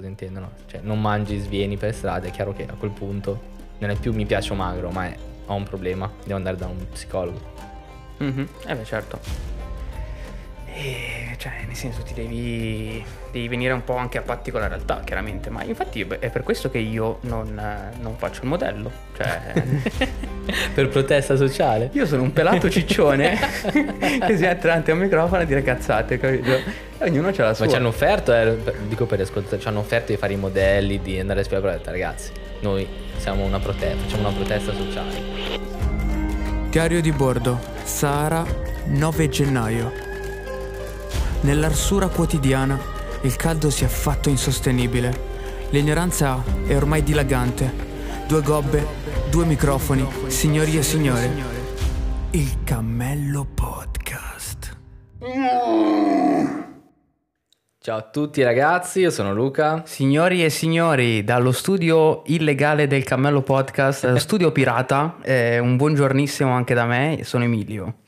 cosa intendono. Cioè, non mangi svieni per strada, è chiaro che a quel punto non è più mi piace magro, ma è, ho un problema, devo andare da un psicologo. Mhm, Eh beh, certo. E, cioè, nel senso, ti devi, devi venire un po' anche a patti con la realtà, chiaramente. Ma infatti è per questo che io non, non faccio il modello. Cioè, per protesta sociale? io sono un pelato ciccione che si mette davanti a un microfono a dire cazzate, capito? E ognuno c'ha la sua. Ma ci hanno offerto, eh, dico per gli ascoltatori, ci hanno offerto di fare i modelli, di andare a spiegare, ho detto, ragazzi, noi siamo una protesta, facciamo una protesta sociale. Diario di bordo, Sahara, 9 gennaio. Nell'arsura quotidiana il caldo si è fatto insostenibile. L'ignoranza è ormai dilagante. Due gobbe, due microfoni, signori e signore. Il Cammello Podcast. Ciao a tutti ragazzi, io sono Luca. Signori e signori, dallo studio illegale del Cammello Podcast, dallo studio pirata, eh, un buongiornissimo anche da me, sono Emilio.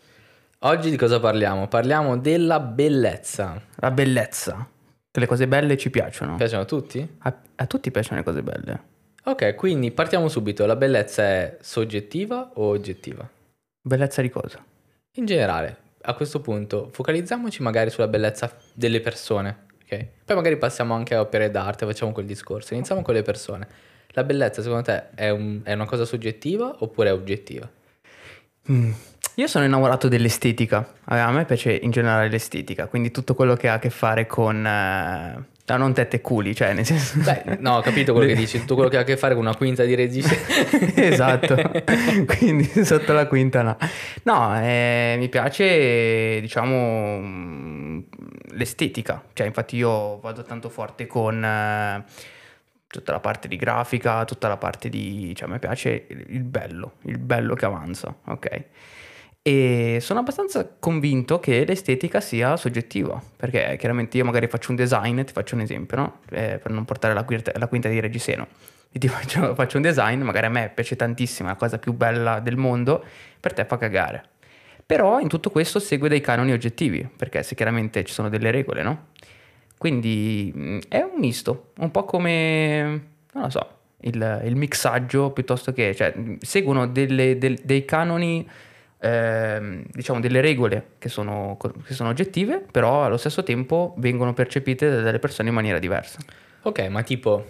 Oggi di cosa parliamo? Parliamo della bellezza. La bellezza. Che le cose belle ci piacciono. Piacciono a tutti? A, a tutti piacciono le cose belle. Ok, quindi partiamo subito. La bellezza è soggettiva o oggettiva? Bellezza di cosa? In generale, a questo punto, focalizziamoci magari sulla bellezza delle persone, ok? Poi magari passiamo anche a opere d'arte, facciamo quel discorso. Iniziamo con le persone. La bellezza, secondo te, è, un- è una cosa soggettiva oppure è oggettiva? Mm. Io sono innamorato dell'estetica. A me piace in generale l'estetica, quindi tutto quello che ha a che fare con... eh, no, non tette e culi, cioè nel senso... Beh, no, ho capito quello che dici, tutto quello che ha a che fare con una quinta di regista. esatto, quindi sotto la quinta no. No, eh, mi piace, diciamo, mm, l'estetica. Cioè, infatti io vado tanto forte con eh, tutta la parte di grafica, tutta la parte di... Cioè, a me piace il bello, il bello che avanza, ok? E sono abbastanza convinto che l'estetica sia soggettiva, perché chiaramente io magari faccio un design, ti faccio un esempio, no? Eh, per non portare la quinta, la quinta di Reggiseno. Ti faccio, faccio un design, magari a me piace tantissimo, è la cosa più bella del mondo, per te fa cagare. Però in tutto questo segue dei canoni oggettivi, perché se chiaramente ci sono delle regole, no? Quindi mh, è un misto, un po' come, non lo so, il, il mixaggio piuttosto che, cioè, mh, seguono delle- del- dei canoni, ehm, diciamo delle regole che sono, che sono oggettive, però allo stesso tempo vengono percepite dalle persone in maniera diversa. ok, ma tipo...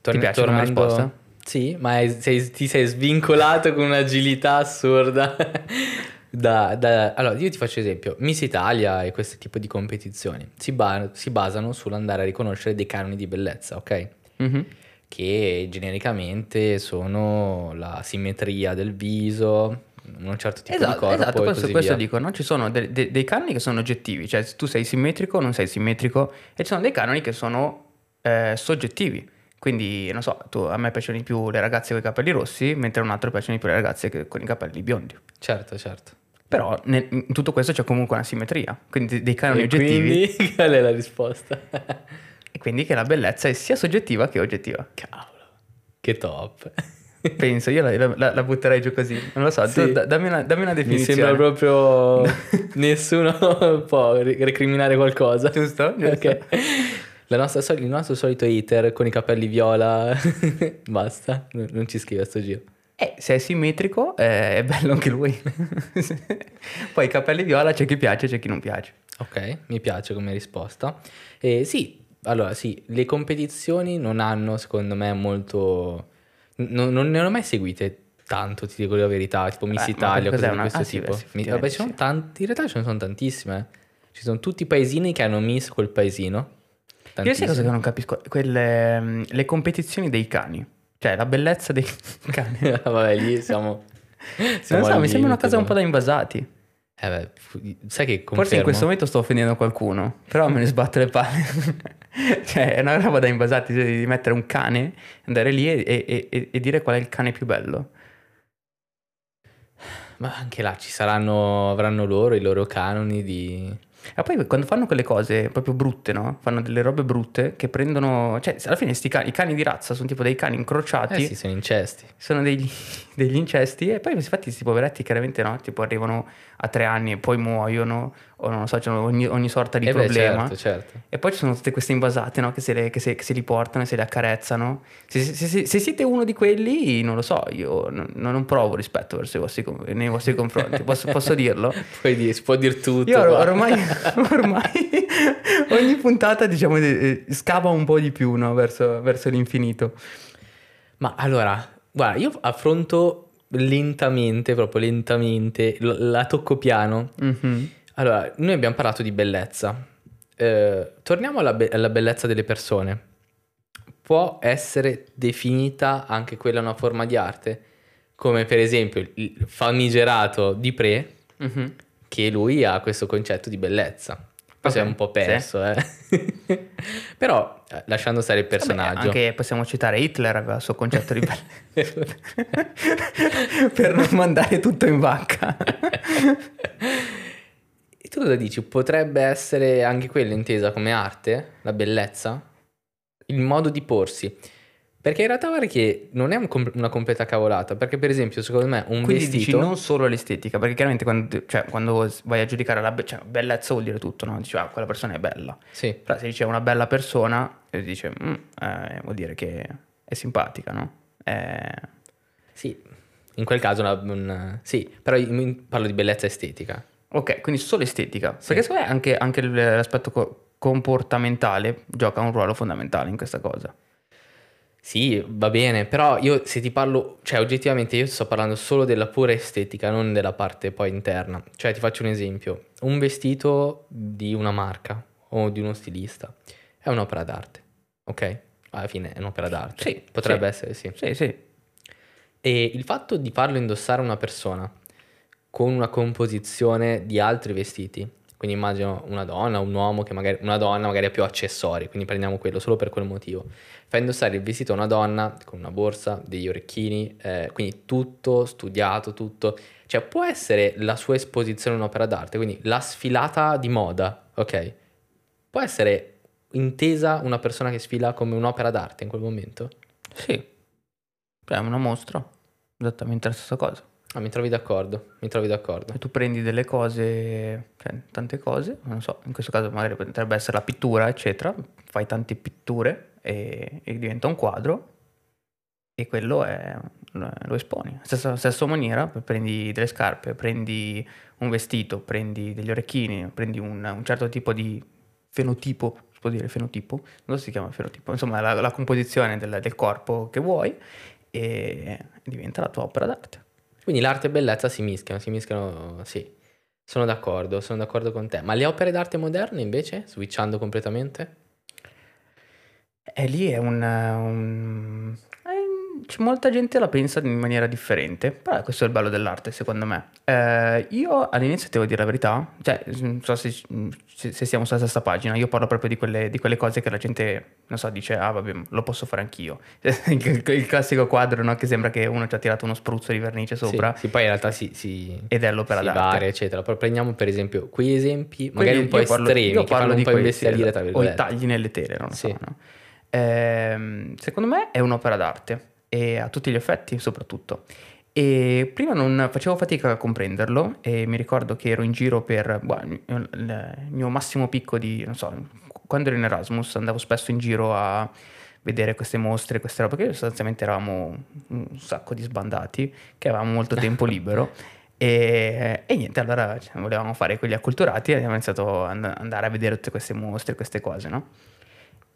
torn- piace come tornando- risposta? Sì, ma sei- ti sei svincolato con un'agilità assurda. Da, da- Allora, io ti faccio esempio. Miss Italia e questo tipo di competizioni si, ba- si basano sull'andare a riconoscere dei canoni di bellezza, ok? Mhm. Che genericamente sono la simmetria del viso, un certo tipo di Esatto, corpo esatto, questo, questo dico, no? Ci sono de- de- dei canoni che sono oggettivi, cioè tu sei simmetrico o non sei simmetrico, e ci sono dei canoni che sono eh, soggettivi. Quindi, non so, tu- a me piacciono di più le ragazze con i capelli rossi, mentre a un altro piacciono di più le ragazze che- con i capelli biondi. Certo, certo. Però nel- in tutto questo c'è comunque una simmetria, quindi dei canoni E oggettivi, quindi qual è la risposta? e quindi che la bellezza è sia soggettiva che oggettiva. Cavolo, che top. Penso, io la, la- la butterei giù così, non lo so, tu Sì. da- dammi, una, dammi una Mi definizione. sembra proprio nessuno può ri- recriminare qualcosa. Giusto? Giusto. Ok. La nostra il nostro solito hater con i capelli viola. Basta, non ci scrive a sto giro. Eh, se è simmetrico eh, è bello anche lui. Poi i capelli viola c'è chi piace, c'è chi non piace. Ok, mi piace come risposta. E sì, allora sì, le competizioni non hanno secondo me molto... n- non ne ho mai seguite tanto, ti dico la verità, tipo Miss Eh, ma Italia cose di questo ah, sì, tipo. beh, sì, Mi- vabbè, sì. tanti, in realtà ce ne sono tantissime. Ci sono tutti i paesini che hanno Miss quel paesino. Io sai cosa che Tantissime. non capisco? Quelle, mm, le competizioni dei cani. Cioè, la bellezza dei cani. vabbè, lì siamo... non siamo so, al mi sembra una cosa un po' da invasati. Eh beh, sai che confermo? Forse in questo momento sto offendendo qualcuno, però me ne sbatto le palle. cioè, è una roba da invasati, cioè, di mettere un cane, andare lì e, e- e- e dire qual è il cane più bello. Ma anche là ci saranno, avranno loro i loro canoni di... E poi quando fanno quelle cose proprio brutte, no? Fanno delle robe brutte che prendono... Cioè, alla fine sti cani, i cani di razza sono tipo dei cani incrociati. Eh sì, sono incesti. Sono degli, degli incesti e poi infatti questi poveretti chiaramente no, tipo arrivano a tre anni e poi muoiono o non lo so, c'hanno ogni, ogni sorta di Eh beh, problema. certo, certo. E poi ci sono tutte queste invasate no? che, se le- che se- che se li portano e se li accarezzano. Se, se- siete uno di quelli, non lo so, io non, non provo rispetto verso i vostri, nei vostri confronti, posso, posso dirlo? Puoi dire, si può dire tutto. Io or- ormai, ormai ogni puntata diciamo eh, scava un po' di più no? verso, verso l'infinito. Ma allora, guarda, io affronto lentamente, proprio lentamente, la tocco piano. Mhm. Allora, noi abbiamo parlato di bellezza. Eh, torniamo alla, be- alla bellezza delle persone. Può essere definita anche quella una forma di arte? Come per esempio il- famigerato di Pre, Mhm. Che lui ha questo concetto di bellezza. Poi si è un po' sì. perso, eh. Però, eh, lasciando stare il Vabbè, personaggio. anche possiamo citare Hitler aveva il suo concetto di bellezza per non mandare tutto in vacca. E tu cosa dici? Potrebbe essere anche quella intesa come arte? La bellezza? Il modo di porsi? Perché in realtà guarda che non è un com- una completa cavolata, perché per esempio secondo me un Quindi dici vestito... non solo l'estetica, perché chiaramente quando, cioè, quando vai a giudicare la be- cioè, bellezza vuol dire tutto, no? Dici, ah, quella persona è bella. Sì, Però se dice una bella persona, e dice, "Mm, eh, vuol dire che è simpatica, no? Eh, sì, in quel caso una- un- sì, però parlo di bellezza estetica. ok, quindi solo estetica. Perché secondo me anche, anche l'aspetto co- comportamentale gioca un ruolo fondamentale in questa cosa. Sì, va bene, però io se ti parlo, cioè oggettivamente io sto parlando solo della pura estetica, non della parte poi interna. Cioè ti faccio un esempio, un vestito di una marca o di uno stilista è un'opera d'arte, ok? Alla fine è un'opera d'arte. Sì, Potrebbe sì. essere, sì. Sì, sì. E il fatto di farlo indossare una persona con una composizione di altri vestiti, quindi immagino una donna, un uomo che magari una donna magari ha più accessori, quindi prendiamo quello solo per quel motivo. Fa indossare il vestito a una donna con una borsa, degli orecchini, eh, quindi tutto studiato, tutto. Cioè può essere la sua esposizione un'opera d'arte, quindi la sfilata di moda, ok? Può essere intesa una persona che sfila come un'opera d'arte in quel momento? Sì. È una mostra, esattamente la stessa cosa. Ah, mi trovi d'accordo, mi trovi d'accordo. E tu prendi delle cose, cioè tante cose, non so, in questo caso magari potrebbe essere la pittura, eccetera, fai tante pitture e, e diventa un quadro e quello è, lo esponi. Stessa, stessa maniera, prendi delle scarpe, prendi un vestito, prendi degli orecchini, prendi un, un certo tipo di fenotipo, si può dire fenotipo, non so si chiama fenotipo, insomma la, la composizione del, del corpo che vuoi e diventa la tua opera d'arte. Quindi l'arte e bellezza si mischiano, si mischiano, sì. Sono d'accordo, sono d'accordo con te. Ma le opere d'arte moderne invece, switchando completamente? E lì è un... un- eh, molta gente la pensa in maniera differente, però questo è il bello dell'arte secondo me. Eh, io all'inizio devo dire la verità, cioè non so se, se- siamo sulla stessa pagina, io parlo proprio di quelle, di quelle cose che la gente, non so, dice, ah vabbè, lo posso fare anch'io. il, il classico quadro, no? Che sembra che uno ci ha tirato uno spruzzo di vernice sopra Sì, sì, poi in realtà si, si, ed è l'opera si d'arte. varia, eccetera. Però prendiamo per esempio quei esempi, magari Quindi un po' io parlo- estremi, io che fanno parlo un di po' questi, imbestialire, tra o i tagli nelle tele, non lo so. Sì. no? Ehm, secondo me è un'opera d'arte e a tutti gli effetti soprattutto. E prima non facevo fatica a comprenderlo e mi ricordo che ero in giro per boh, il mio- massimo picco di, non so, quando ero in Erasmus andavo spesso in giro a vedere queste mostre, queste robe, perché sostanzialmente eravamo un sacco di sbandati che avevamo molto tempo libero. E, e niente, allora cioè, volevamo fare quelli acculturati e abbiamo iniziato ad andare a vedere tutte queste mostre, queste cose, no?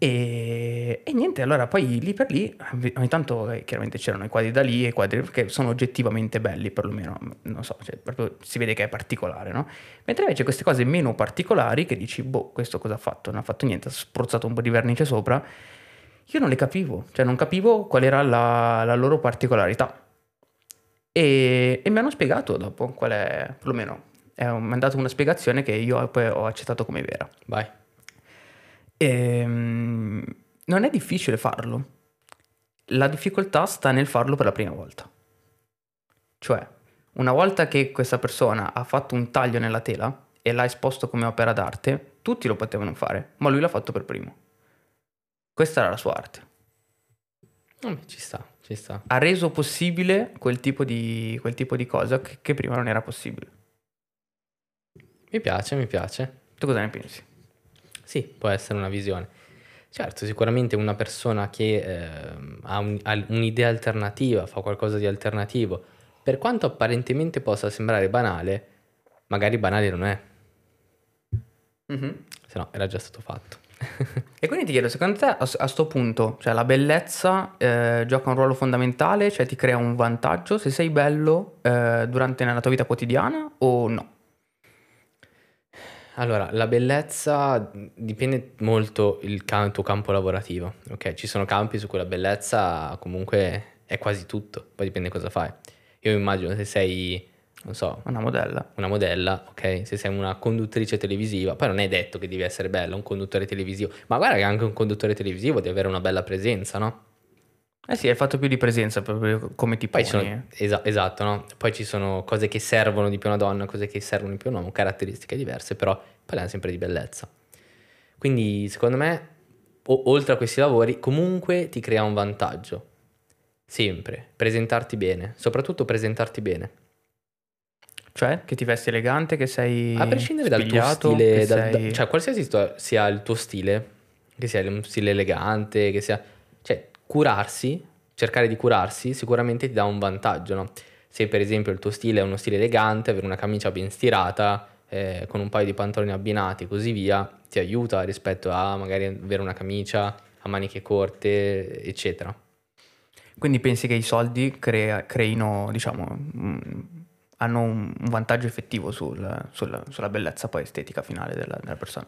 E, e niente, allora poi lì per lì, ogni tanto eh, chiaramente c'erano i quadri da lì e i quadri che sono oggettivamente belli, perlomeno, non so, cioè, proprio si vede che è particolare, no? Mentre invece queste cose meno particolari, che dici, boh, questo cosa ha fatto? Non ha fatto niente, ha spruzzato un po' di vernice sopra, io non le capivo, cioè non capivo qual era la, la loro particolarità. E, e mi hanno spiegato dopo qual è, perlomeno, mi hanno dato una spiegazione che io poi ho accettato come vera. Vai. Ehm, non è difficile farlo. La difficoltà sta nel farlo per la prima volta. Cioè, una volta che questa persona ha fatto un taglio nella tela e l'ha esposto come opera d'arte, tutti lo potevano fare, ma lui l'ha fatto per primo. Questa era la sua arte. Vabbè, ci sta, ci sta. Ha reso possibile quel tipo di, quel tipo di cosa che, che prima non era possibile. Mi piace, mi piace. Tu cosa ne pensi? Sì, può essere una visione. Certo, sicuramente una persona che eh, ha, un- ha un'idea alternativa, fa qualcosa di alternativo, per quanto apparentemente possa sembrare banale, magari banale non è, se no era già stato fatto. E quindi ti chiedo, secondo te a, a sto punto, cioè la bellezza eh, gioca un ruolo fondamentale, cioè ti crea un vantaggio se sei bello eh, durante la tua vita quotidiana o no? Allora, la bellezza dipende molto il tuo campo lavorativo, ok? Ci sono campi su cui la bellezza comunque è quasi tutto, poi dipende cosa fai. Io immagino se sei, non so, Una modella. una modella, ok? Se sei una conduttrice televisiva, poi non è detto che devi essere bella, un conduttore televisivo, ma guarda che anche un conduttore televisivo deve avere una bella presenza, no? Eh sì, hai fatto più di presenza proprio come ti Poi poni. sono, esa- esatto, no? Poi ci sono cose che servono di più a una donna, cose che servono di più a un uomo, caratteristiche diverse, però parliamo sempre di bellezza. Quindi, secondo me, o- oltre a questi lavori, comunque ti crea un vantaggio. Sempre. Presentarti bene, soprattutto presentarti bene. Cioè, che ti vesti elegante, che sei A prescindere dal tuo stile, da- sei- cioè qualsiasi sia il tuo stile, che sia un stile elegante, che sia... Curarsi, cercare di curarsi, sicuramente ti dà un vantaggio, no? Se per esempio il tuo stile è uno stile elegante, avere una camicia ben stirata, eh, con un paio di pantaloni abbinati e così via, ti aiuta rispetto a magari avere una camicia a maniche corte, eccetera. Quindi pensi che i soldi crea- creino, diciamo, mm, hanno un un vantaggio effettivo sul- sul- sulla bellezza poi estetica finale della, della persona?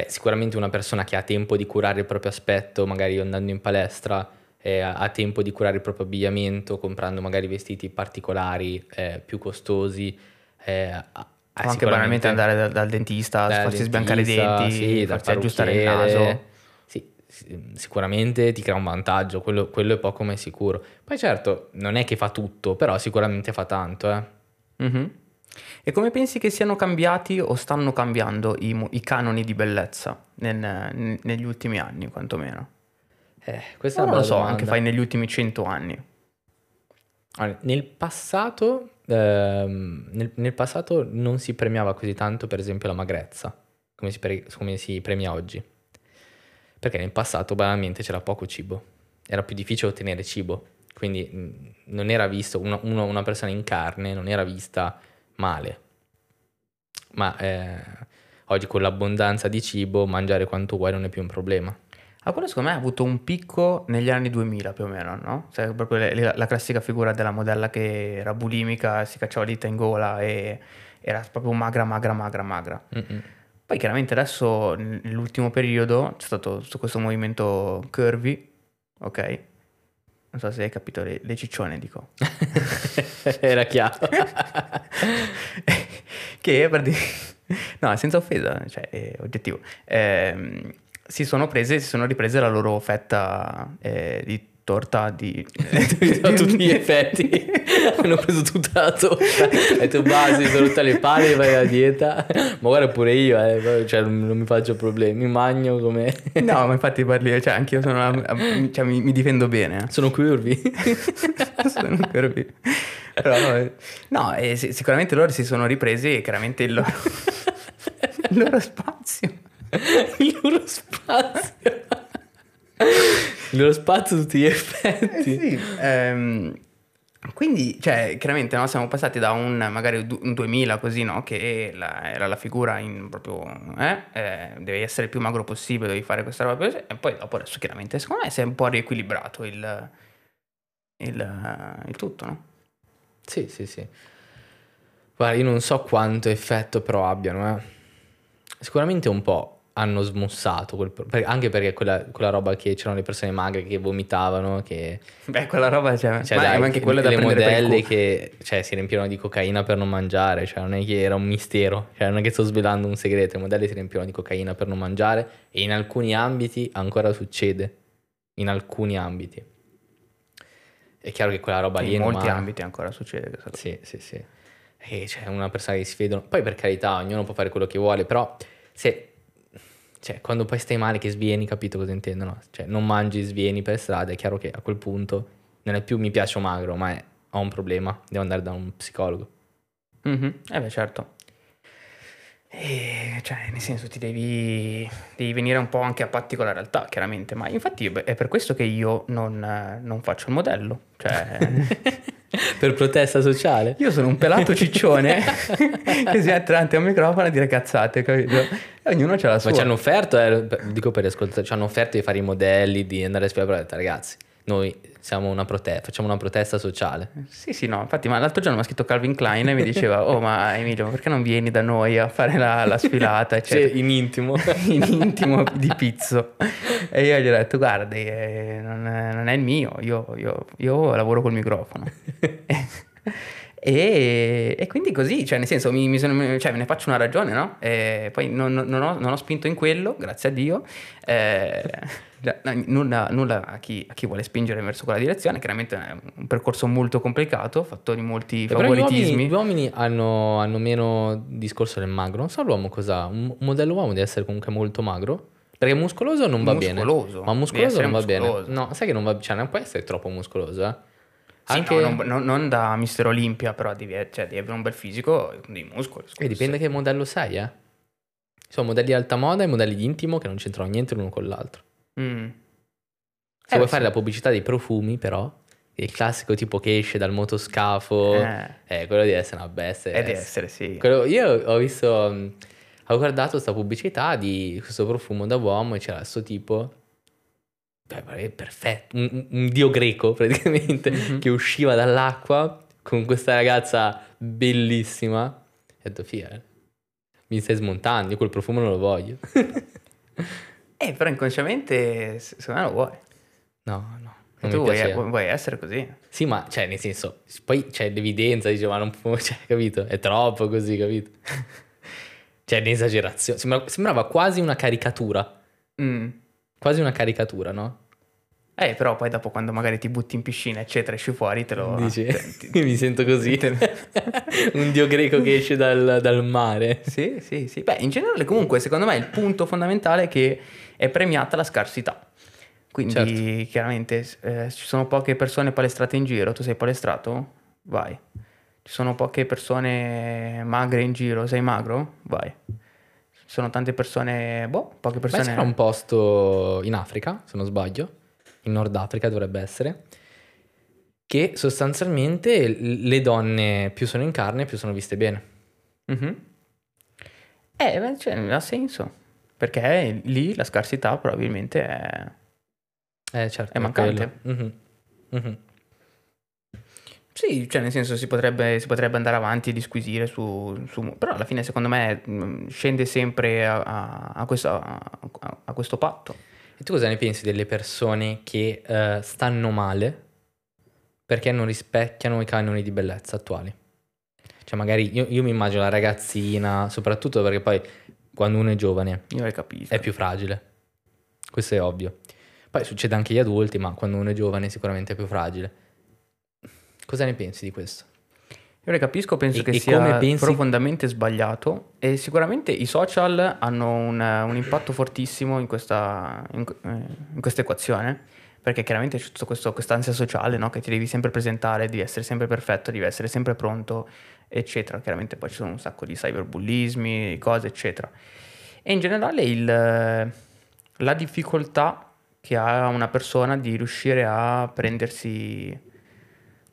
Beh, sicuramente una persona che ha tempo di curare il proprio aspetto, magari andando in palestra, eh, ha tempo di curare il proprio abbigliamento, comprando magari vestiti particolari, eh, più costosi. eh, anche banalmente andare dal, dal dentista, dal farsi sbiancare i denti, sì, farsi aggiustare il naso. Sì, sicuramente ti crea un vantaggio, quello, quello è poco ma è sicuro. Poi certo, non è che fa tutto, però sicuramente fa tanto, eh. Mhm. E come pensi che siano cambiati o stanno cambiando i, i canoni di bellezza nel- negli ultimi anni, quantomeno? Eh, questa Non lo so, domanda. anche fai negli ultimi cento anni. Allora, nel passato, ehm, nel, nel passato non si premiava così tanto, per esempio, la magrezza, come si, pre- come si premia oggi. Perché nel passato, banalmente, c'era poco cibo. Era più difficile ottenere cibo. Quindi mh, non era visto, una, una persona in carne non era vista male. Ma eh, oggi con l'abbondanza di cibo, mangiare quanto vuoi non è più un problema. Ah, quello secondo me ha avuto un picco negli anni 2000 più o meno, no? Cioè, proprio le- le- la classica figura della modella che era bulimica, si cacciava la dita in gola e era proprio magra, magra, magra, magra. Mm-mm. Poi chiaramente adesso nell'ultimo periodo c'è stato questo movimento curvy, ok? Non so se hai capito le, le ciccione, dico. era chiaro. che praticamente... No, senza offesa, cioè è oggettivo. Ehm, si sono prese, si sono riprese la loro fetta eh, di torta di... a tutti gli effetti hanno preso tutta la torta hai detto basta sono rotta le palle vai a dieta ma guarda pure io eh, cioè, non non mi faccio problemi magno come No, ma infatti parli, cioè anch'io sono, cioè, mi, mi difendo bene. eh. sono curvi sono curvi. Però, eh, no, eh, si- sicuramente loro si sono ripresi e chiaramente il loro, il loro spazio. il loro spazio loro spazio tutti gli effetti Sì, ehm, quindi, cioè, chiaramente no, siamo passati da un magari un 2000 così, no? Che la- era la figura in proprio, eh, eh, devi essere il più magro possibile, devi fare questa roba così, e poi dopo adesso chiaramente, secondo me si è un po' riequilibrato il, il, il tutto, no? sì sì sì guarda io non so quanto effetto però abbiano eh. sicuramente un po' hanno smussato quel pro- anche perché quella, quella roba che c'erano le persone magre che vomitavano che Beh, quella roba, cioè, Cioè, ma dai, anche quella da le modelle che cioè, si riempivano di cocaina per non mangiare, cioè non è che era un mistero, cioè non è che sto svelando un segreto, le modelle si riempivano di cocaina per non mangiare e in alcuni ambiti ancora succede, in alcuni ambiti. È chiaro che quella roba lì è in molti inumana. ambiti ancora succede. Sì, sì, sì. E c'è una persona che si vedono. Poi per carità, ognuno può fare quello che vuole, però se cioè, quando poi stai male che svieni, capito cosa intendono? Cioè, non mangi, svieni per strada, è chiaro che a quel punto non è più mi piace magro, ma è, ho un problema, devo andare da un psicologo. Mm-hmm. Eh beh, certo. E, cioè, nel senso, ti devi, devi, venire un po' anche a patti con la realtà, chiaramente. Ma infatti è per questo che io non, non faccio il modello. Cioè... per protesta sociale. Io sono un pelato ciccione che si mette davanti a un microfono a dire cazzate, capito? E ognuno ce la sua. Ma ci hanno offerto, eh, dico per ascoltare, ci hanno offerto di fare i modelli, di andare a spiegare, ragazzi, noi una prote- facciamo una protesta sociale. Sì, sì, no, infatti, ma l'altro giorno mi ha scritto Calvin Klein e mi diceva, oh ma Emilio, perché non vieni da noi a fare la, la sfilata? Eccetera. Sì, in intimo. in intimo di pizzo. E io gli ho detto, guarda, eh, non, è, non, è il mio, io, io, io lavoro col microfono. E, e, quindi così, cioè nel senso mi, mi sono, cioè, me ne faccio una ragione, no? E poi non, non, ho, non, ho, spinto in quello, grazie a Dio. Eh, nulla, nulla a, chi, a, chi, vuole spingere verso quella direzione, chiaramente è un percorso molto complicato, fatto di molti Però favoritismi. Gli uomini, gli uomini hanno, hanno, meno discorso del magro, non so l'uomo cosa, un modello uomo deve essere comunque molto magro. Perché muscoloso non va muscoloso. bene. Ma muscoloso non va muscoloso. bene. No, sai che non va cioè non può essere troppo muscoloso, eh. Sì, Anche... no, non, non, non, da Mister Olimpia, però devi, cioè, devi avere un bel fisico dei muscoli. E dipende che modello sei, eh. Ci sono modelli di alta moda e modelli di intimo che non c'entrano niente l'uno con l'altro. Mm. Se eh, vuoi fare la pubblicità dei profumi, però, il classico tipo che esce dal motoscafo, eh, eh quello di essere una bestia. È di essere, sì. Quello, io ho visto, mm, ho guardato questa pubblicità di questo profumo da uomo e c'era questo tipo beh, perfetto, un, un, dio greco praticamente, mm-hmm. che usciva dall'acqua con questa ragazza bellissima. Ho detto, fia, eh, mi stai smontando, io quel profumo non lo voglio. eh, però inconsciamente, secondo me lo vuoi. No, no. Non tu vuoi, vuoi, essere così? Sì, ma cioè, nel senso, poi c'è l'evidenza, dice, ma non può, cioè, capito? È troppo così, capito? cioè, un'esagerazione. Sembrava, sembrava quasi una caricatura. Mm. Quasi una caricatura, no? Eh, però poi dopo quando magari ti butti in piscina, eccetera, esci fuori, te lo... Dici, ti... mi sento così. Un dio greco che esce dal, dal, mare. Sì, sì, sì. Beh, in generale comunque, secondo me il punto fondamentale è che è premiata la scarsità. Quindi, certo. chiaramente, eh, ci sono poche persone palestrate in giro. Tu sei palestrato? Vai. Ci sono poche persone magre in giro. Sei magro? Vai sono tante persone, boh, poche persone. Beh, c'era un posto in Africa, se non sbaglio, in Nord Africa dovrebbe essere, che sostanzialmente le donne più sono in carne più sono viste bene. Mm-hmm. Eh, cioè, ha senso, perché lì la scarsità probabilmente è, eh, certo, è mancante. Mm-hmm. Mm-hmm. Sì, cioè nel senso si potrebbe, si potrebbe andare avanti e disquisire su, su, Però alla fine secondo me mm, scende sempre a, a, a, questo, a, questo, patto. E tu cosa ne pensi delle persone che uh, stanno male perché non rispecchiano i canoni di bellezza attuali? Cioè magari io, io mi immagino la ragazzina, soprattutto perché poi quando uno è giovane è più fragile. Questo è ovvio. Poi succede anche agli adulti, ma quando uno è giovane sicuramente è più fragile Cosa ne pensi di questo? Io le capisco, penso e, che e sia pensi... profondamente sbagliato e sicuramente i social hanno un, un impatto fortissimo in questa, in, eh, in questa, equazione perché chiaramente c'è tutta questa ansia sociale no? che ti devi sempre presentare, devi essere sempre perfetto, devi essere sempre pronto, eccetera. Chiaramente poi ci sono un sacco di cyberbullismi, cose, eccetera. E in generale il, la difficoltà che ha una persona di riuscire a prendersi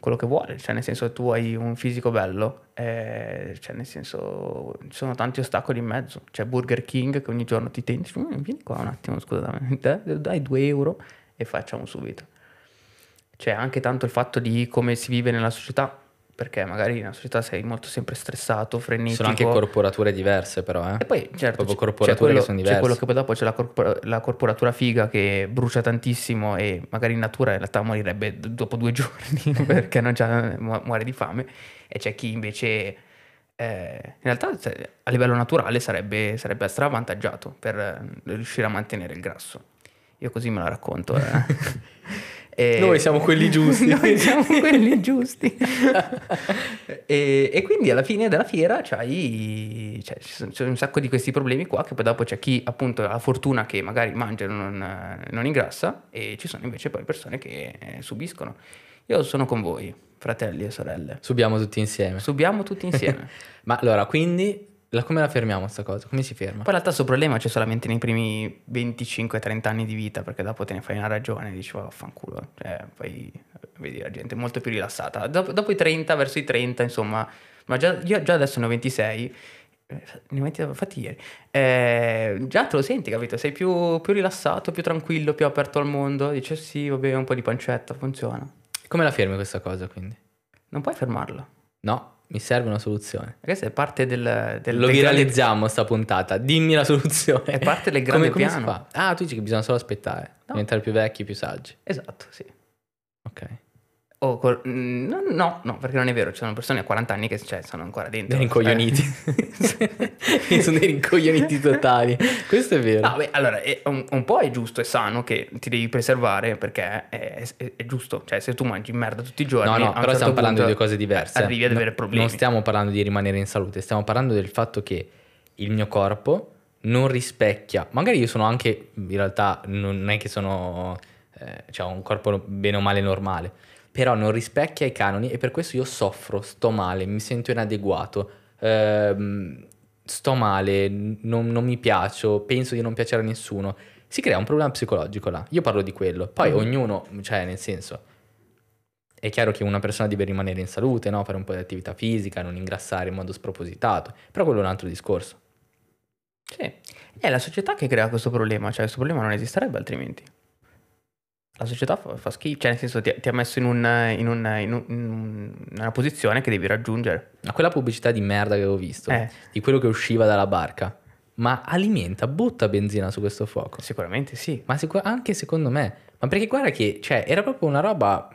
quello che vuole, cioè nel senso tu hai un fisico bello, eh, cioè nel senso ci sono tanti ostacoli in mezzo, c'è Burger King che ogni giorno ti tenti, mm, vieni qua un attimo scusa, dai due euro e facciamo subito. C'è anche tanto il fatto di come si vive nella società, perché magari nella società sei molto sempre stressato, frenetico. Sono anche corporature diverse però, eh. E poi certo, Proprio corporature quello, che sono diverse. C'è quello che poi dopo c'è la, corpora- la, corporatura figa che brucia tantissimo e magari in natura in realtà morirebbe dopo due giorni perché non già muore di fame e c'è chi invece eh, in realtà a livello naturale sarebbe, sarebbe stravantaggiato per riuscire a mantenere il grasso. Io così me la racconto. Eh. E- Noi siamo quelli giusti. Noi siamo quelli giusti. e, e quindi alla fine della fiera c'hai, cioè, c'è un sacco di questi problemi qua che poi dopo c'è chi appunto ha la fortuna che magari mangia e non, non ingrassa e ci sono invece poi persone che eh, subiscono. Io sono con voi, fratelli e sorelle. Subiamo tutti insieme. Subiamo tutti insieme. Ma allora, quindi, la- come la fermiamo sta cosa? Come si ferma? Poi in realtà questo problema c'è solamente nei primi 25-30 anni di vita, perché dopo te ne fai una ragione dici, "Oh, vaffanculo, cioè, poi vedi la gente molto più rilassata. Dopo, dopo i 30, verso i 30, insomma, ma già, io già adesso ne ho 26, eh, ne ho 20, infatti ieri, eh, già te lo senti, capito? Sei più, più rilassato, più tranquillo, più aperto al mondo, dici, "Eh sì, vabbè, un po' di pancetta, funziona. Come la fermi questa cosa, quindi? Non puoi fermarlo. No, mi serve una soluzione. Questa è parte del... del Lo del grande- viralizziamo sta puntata. Dimmi la soluzione. È parte del Come- grande come piano. fa? Ah, tu dici che bisogna solo aspettare. No. Diventare più vecchi, più saggi. Esatto, sì. Ok. O col- mm, no, no, no, perché non è vero, ci sono persone a 40 anni che cioè, sono ancora dentro. Dei rincoglioniti. Eh. sono dei rincoglioniti totali. Questo è vero. No, beh, allora, è un, un po' è giusto, è sano che ti devi preservare perché è, è- è giusto. Cioè, se tu mangi merda tutti i giorni... No, no, però certo stiamo parlando di due cose diverse. Arrivi ad No, avere problemi. Non stiamo parlando di rimanere in salute, stiamo parlando del fatto che il mio corpo non rispecchia. Magari io sono anche, in realtà, non è che sono. Eh, cioè, ho un corpo bene o male normale. Però non rispecchia i canoni e per questo io soffro, sto male, mi sento inadeguato. ehm, sto male, non, non mi piaccio, penso di non piacere a nessuno. Si crea un problema psicologico là. Io parlo di quello. Poi Mhm. ognuno, cioè, nel senso, è chiaro che una persona deve rimanere in salute, no? fare un po' di attività fisica, non ingrassare in modo spropositato, però quello è un altro discorso. Sì. È la società che crea questo problema, cioè questo problema non esisterebbe altrimenti. La società fa, fa schifo, cioè nel senso ti, ti ha messo in, un, in, un- in un- in una posizione che devi raggiungere. Ma quella pubblicità di merda che avevo visto, Eh. di quello che usciva dalla barca, ma alimenta, butta benzina su questo fuoco. Sicuramente sì. Ma sicur- anche secondo me, ma perché guarda che, cioè, era proprio una roba,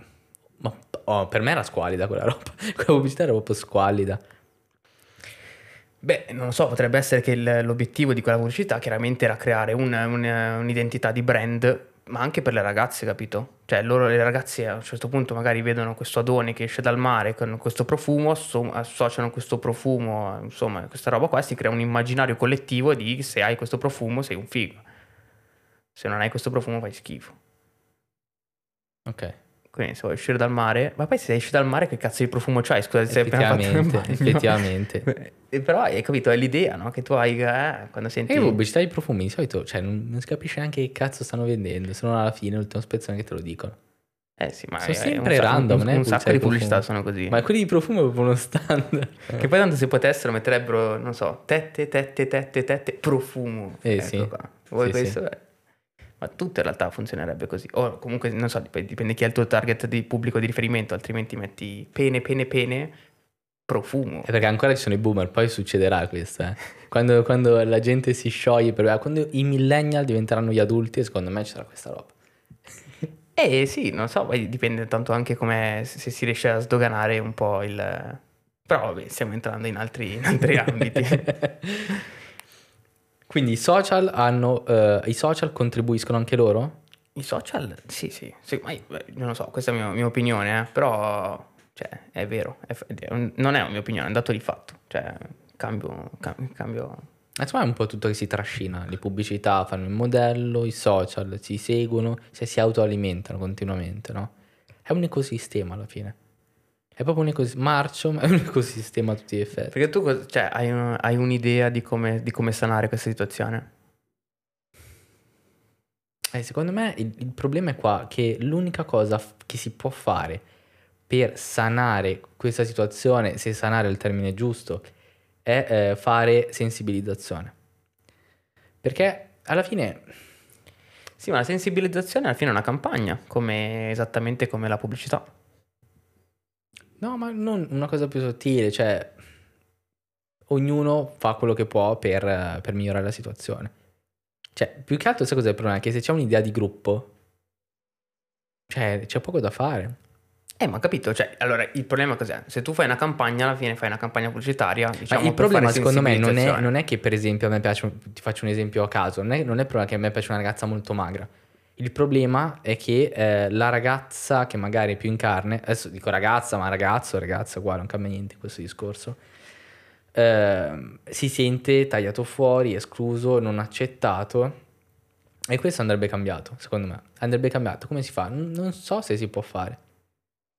ma oh, per me era squalida quella roba, quella pubblicità era proprio squalida. Beh, non lo so, potrebbe essere che il- l'obiettivo di quella pubblicità chiaramente era creare un- un- un'identità di brand, ma anche per le ragazze, capito? Cioè, loro, le ragazze a un certo punto magari vedono questo adone che esce dal mare con questo profumo, asso- associano questo profumo, insomma, questa roba qua, si crea un immaginario collettivo di se hai questo profumo sei un figo. Se non hai questo profumo fai schifo. Ok, Quindi se vuoi uscire dal mare, ma poi se esci dal mare che cazzo di profumo c'hai? Scusa, sei appena fatto effettivamente, bagno. effettivamente. Eh, Però hai capito, è l'idea, no? Che tu hai eh, quando senti... E le pubblicità di profumi di solito, cioè, non, non si capisce neanche che cazzo stanno vendendo, se non alla fine, l'ultima spezzone che te lo dicono. Eh sì, ma Sono sempre un sacco- random, un, né? un sacco di Pubblicità sono così. Ma quelli di profumo è proprio uno standard. Che poi tanto se potessero metterebbero, non so, tette, tette, tette, tette, profumo. Eh, Ecco sì. qua. Vuoi Sì, questo? Eh. Ma tutto in realtà funzionerebbe così. O comunque, non so, dip- dipende chi è il tuo target di pubblico di riferimento, altrimenti metti pene, pene, pene, profumo. È perché ancora ci sono i boomer, poi succederà questo. Eh. Quando, quando la gente si scioglie, per, quando i millennial diventeranno gli adulti, secondo me ci sarà questa roba. Eh sì, non so, poi dipende tanto anche come se si riesce a sdoganare un po' il... Però vabbè, stiamo entrando in altri, in altri ambiti. Quindi i social hanno, eh, i social contribuiscono anche loro? I social, sì, sì, sì, ma io- non lo so, questa è la mia, mia opinione, eh, però cioè, è vero, è non è una mia opinione, è un dato di fatto, cioè cambio, cam- cambio, Insomma è un po' tutto che si trascina, le pubblicità fanno il modello, i social si seguono, se si autoalimentano continuamente, no? È un ecosistema alla fine. È proprio un ecosistema, marcio, ma è un ecosistema a tutti gli effetti. Perché tu cioè, hai, un- hai un'idea di come, di come sanare questa situazione? Eh, secondo me il, il problema è qua che l'unica cosa f- che si può fare per sanare questa situazione, se sanare è il termine giusto, è eh, fare sensibilizzazione. Perché alla fine Sì, ma la sensibilizzazione alla fine è una campagna, come, esattamente come la pubblicità. No, ma non una cosa più sottile, cioè ognuno fa quello che può per, per migliorare la situazione. Cioè, più che altro sai cos'è il problema? Che se c'è un'idea di gruppo, cioè c'è poco da fare. Eh, ma capito, cioè, allora il problema cos'è? Se tu fai una campagna, alla fine fai una campagna pubblicitaria, diciamo, Ma il problema secondo me non è, non è che per esempio a me piace, ti faccio un esempio a caso, non è, non è il problema che a me piace una ragazza molto magra. Il problema è che eh, la ragazza che magari è più in carne, adesso dico ragazza, ma ragazzo, ragazza, uguale, non cambia niente questo discorso, eh, si sente tagliato fuori, escluso, non accettato. E questo andrebbe cambiato, secondo me. Andrebbe cambiato. Come si fa? Non so se si può fare.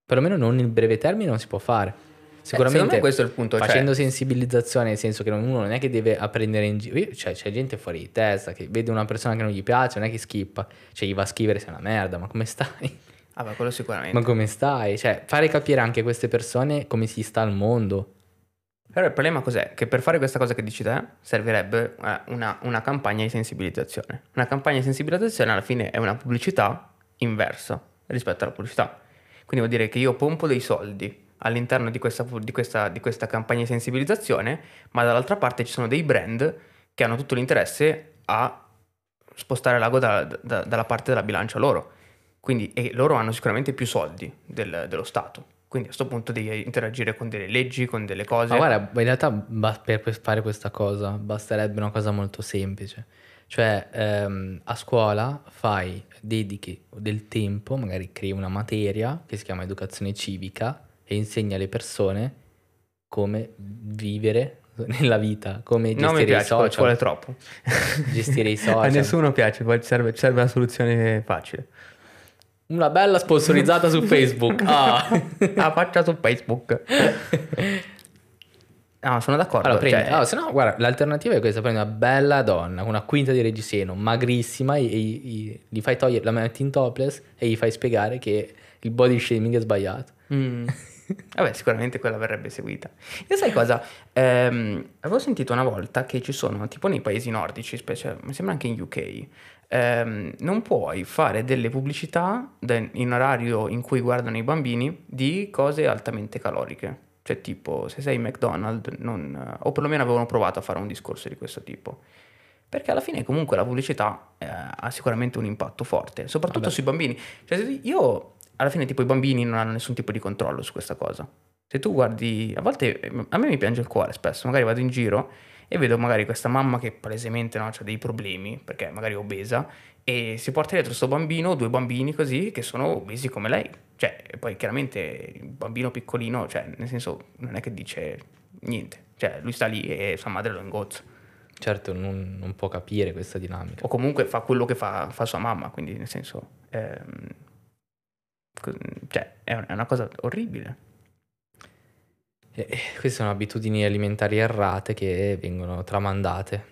Perlomeno non in breve termine non si può fare. Sicuramente me questo è il punto, cioè- facendo sensibilizzazione, nel senso che uno non è che deve apprendere in giro, cioè c'è gente fuori di testa che vede una persona che non gli piace, non è che skippa, cioè gli va a scrivere sei una merda, ma come stai? Ah, beh, quello sicuramente. Ma come stai? Cioè, fare capire anche a queste persone come si sta al mondo. Però il problema cos'è? Che per fare questa cosa che dici te servirebbe eh, una, una campagna di sensibilizzazione. Una campagna di sensibilizzazione alla fine è una pubblicità inversa rispetto alla pubblicità. Quindi vuol dire che io pompo dei soldi all'interno di questa, di, questa, di questa, campagna di sensibilizzazione, ma dall'altra parte ci sono dei brand che hanno tutto l'interesse a spostare l'ago da, da, dalla parte della bilancia loro. Quindi, e loro hanno sicuramente più soldi del, dello Stato. Quindi a questo punto devi interagire con delle leggi, con delle cose. Ma guarda, in realtà per fare questa cosa basterebbe una cosa molto semplice. Cioè, ehm, a scuola fai, dedichi del tempo, magari crei una materia che si chiama educazione civica, e insegna alle persone come vivere nella vita, come gestire non mi piace, i social. Ci vuole troppo. gestire i social. A nessuno piace, poi serve, serve una soluzione facile. Una bella sponsorizzata su Facebook. Ah. La faccia su Facebook. No, sono d'accordo. Allora, prendi, cioè... allora, se no, guarda, l'alternativa è questa: prendi una bella donna con una quinta di reggiseno, magrissima, e, e, e, gli fai togliere, la metti in topless e gli fai spiegare che il body shaming è sbagliato. Mm. Vabbè, sicuramente quella verrebbe seguita. E sai cosa? Ehm, avevo sentito una volta che ci sono, tipo nei paesi nordici, specie, mi sembra anche in UK, ehm, non puoi fare delle pubblicità in orario in cui guardano i bambini di cose altamente caloriche. Cioè, tipo, se sei McDonald's, non, o perlomeno avevano provato a fare un discorso di questo tipo. Perché alla fine, comunque, la pubblicità eh, ha sicuramente un impatto forte, soprattutto Vabbè. sui bambini. Cioè, io alla fine tipo i bambini non hanno nessun tipo di controllo su questa cosa. Se tu guardi, a volte a me mi piange il cuore spesso, magari vado in giro e vedo magari questa mamma che palesemente no, ha dei problemi perché magari è obesa e si porta dietro questo bambino, due bambini così che sono obesi come lei. Cioè, poi chiaramente il bambino piccolino, cioè, nel senso, non è che dice niente. Cioè, lui sta lì e sua madre lo ingozza. Certo, non, non può capire questa dinamica. O comunque fa quello che fa, fa sua mamma, quindi nel senso... Ehm, cioè, è una cosa orribile. E queste sono abitudini alimentari errate che vengono tramandate.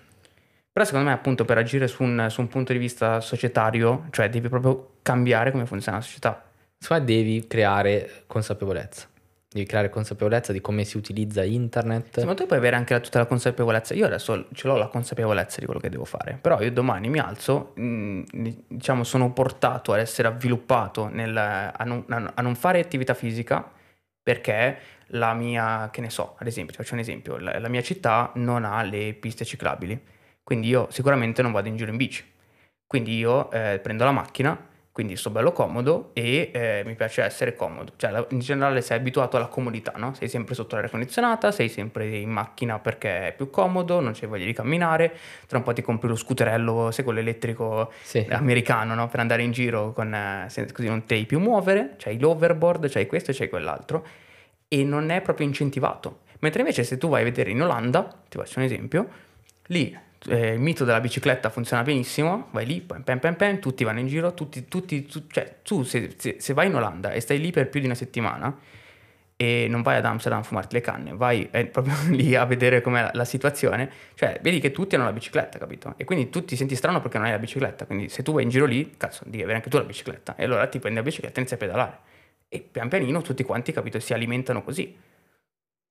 Però secondo me appunto per agire su un, su un punto di vista societario, cioè devi proprio cambiare come funziona la società. Me devi creare consapevolezza. Devi creare consapevolezza di come si utilizza internet. Secondo te puoi avere anche la, tutta la consapevolezza? Io adesso ce l'ho la consapevolezza di quello che devo fare, però io domani mi alzo, mh, mm, diciamo sono portato ad essere avviluppato nel, a, non, a, non, fare attività fisica perché la mia, che ne so, ad esempio, faccio un esempio, la, la mia città non ha le piste ciclabili, quindi io sicuramente non vado in giro in bici. Quindi io eh, prendo la macchina, quindi sto bello comodo e eh, mi piace essere comodo. Cioè, in generale sei abituato alla comodità, no? Sei sempre sotto l'aria condizionata, sei sempre in macchina perché è più comodo, non c'hai voglia di camminare, tra un po' ti compri lo scooterello, sai, quello elettrico sì. americano, no? Per andare in giro con, eh, così non ti devi più muovere, c'hai l'overboard, c'hai questo e c'hai quell'altro e non è proprio incentivato. Mentre invece se tu vai a vedere in Olanda, ti faccio un esempio, lì eh, il mito della bicicletta funziona benissimo, vai lì, pam, pam, pam, pam tutti vanno in giro, tutti, tutti, tu, cioè tu se, se, se, vai in Olanda e stai lì per più di una settimana e non vai ad Amsterdam a fumarti le canne, vai eh, proprio lì a vedere com'è la, la, situazione, cioè vedi che tutti hanno la bicicletta, capito? E quindi tu ti senti strano perché non hai la bicicletta, quindi se tu vai in giro lì, cazzo, devi avere anche tu la bicicletta, e allora ti prendi la bicicletta e inizi a pedalare. E pian pianino tutti quanti, capito, si alimentano così.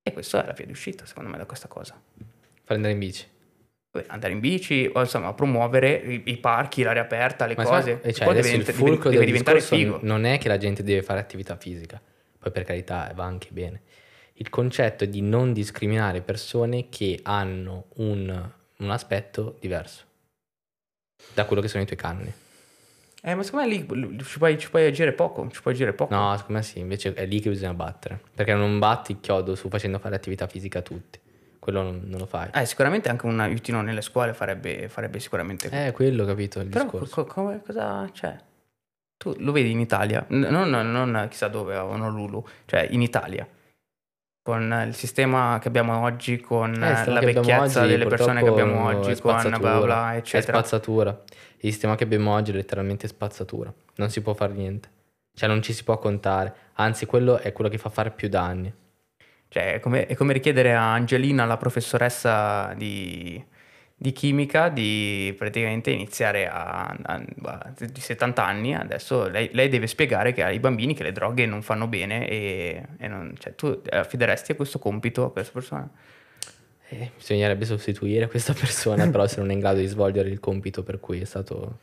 E questa è la via di uscita, secondo me, da questa cosa. Fare andare in bici andare in bici o insomma promuovere i, i parchi, l'aria aperta, le Ma cose. Sai, cioè, deve, il fulcro deve diventare figo. Non è che la gente deve fare attività fisica, poi per carità va anche bene. Il concetto è di non discriminare persone che hanno un, un aspetto diverso da quello che sono i tuoi canoni. Eh, ma secondo me lì ci puoi, ci puoi, agire poco, ci puoi agire poco. No, secondo me sì, invece è lì che bisogna battere. Perché non batti il chiodo su facendo fare attività fisica a tutti quello non, non lo fai. Eh, sicuramente anche un aiutino nelle scuole farebbe, farebbe sicuramente... Eh, quello, capito, il Però discorso. co- come- cosa c'è? Tu lo vedi in Italia, N- non, non chissà dove a Honolulu, cioè in Italia, con il sistema che abbiamo oggi, con Eh, la vecchiezza oggi, delle persone che abbiamo oggi, con bla bla bla, È eccetera. spazzatura. Il sistema che abbiamo oggi è letteralmente spazzatura. Non si può fare niente. Cioè, non ci si può contare. Anzi, quello è quello che fa fare più danni. Cioè, è come, è come richiedere a Angelina, la professoressa di, di chimica, di praticamente iniziare a, a- a- di 70 anni. Adesso lei, lei deve spiegare che ai bambini che le droghe non fanno bene e, e non- cioè, tu affideresti a questo compito a questa persona? Eh, bisognerebbe sostituire questa persona, però se non è in grado di svolgere il compito per cui è stato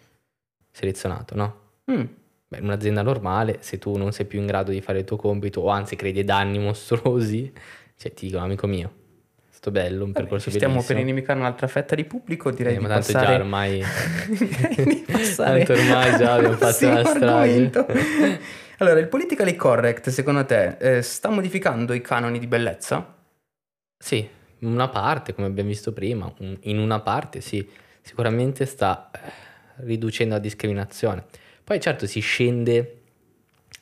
selezionato, no? Mm. Beh, in un'azienda normale, se tu non sei più in grado di fare il tuo compito, o anzi crei dei danni mostruosi, cioè ti dicono, amico mio, è stato bello, un Vabbè, percorso ci stiamo per bellissimo. inimicare un'altra fetta di pubblico, direi Eh, di ma tanto passare... già ormai... di passare Tanto ormai già abbiamo fatto la strage. Allora, il politically correct, secondo te, eh, sta modificando i canoni di bellezza? Sì, una parte, come abbiamo visto prima, in una parte sì, sicuramente sta eh, riducendo la discriminazione. Poi certo si scende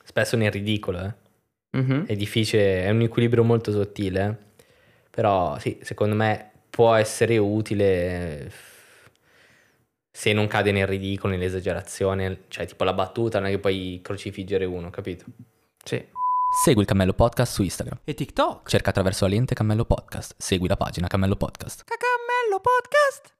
spesso nel ridicolo, eh. Mhm. è difficile, è un equilibrio molto sottile, eh. però sì, secondo me può essere utile eh, se non cade nel ridicolo, nell'esagerazione, cioè tipo la battuta non è che puoi crocifiggere uno, capito? Sì. Segui il Cammello Podcast su Instagram. E TikTok. Cerca attraverso la lente Cammello Podcast. Segui la pagina Cammello Podcast. Cacamello Podcast.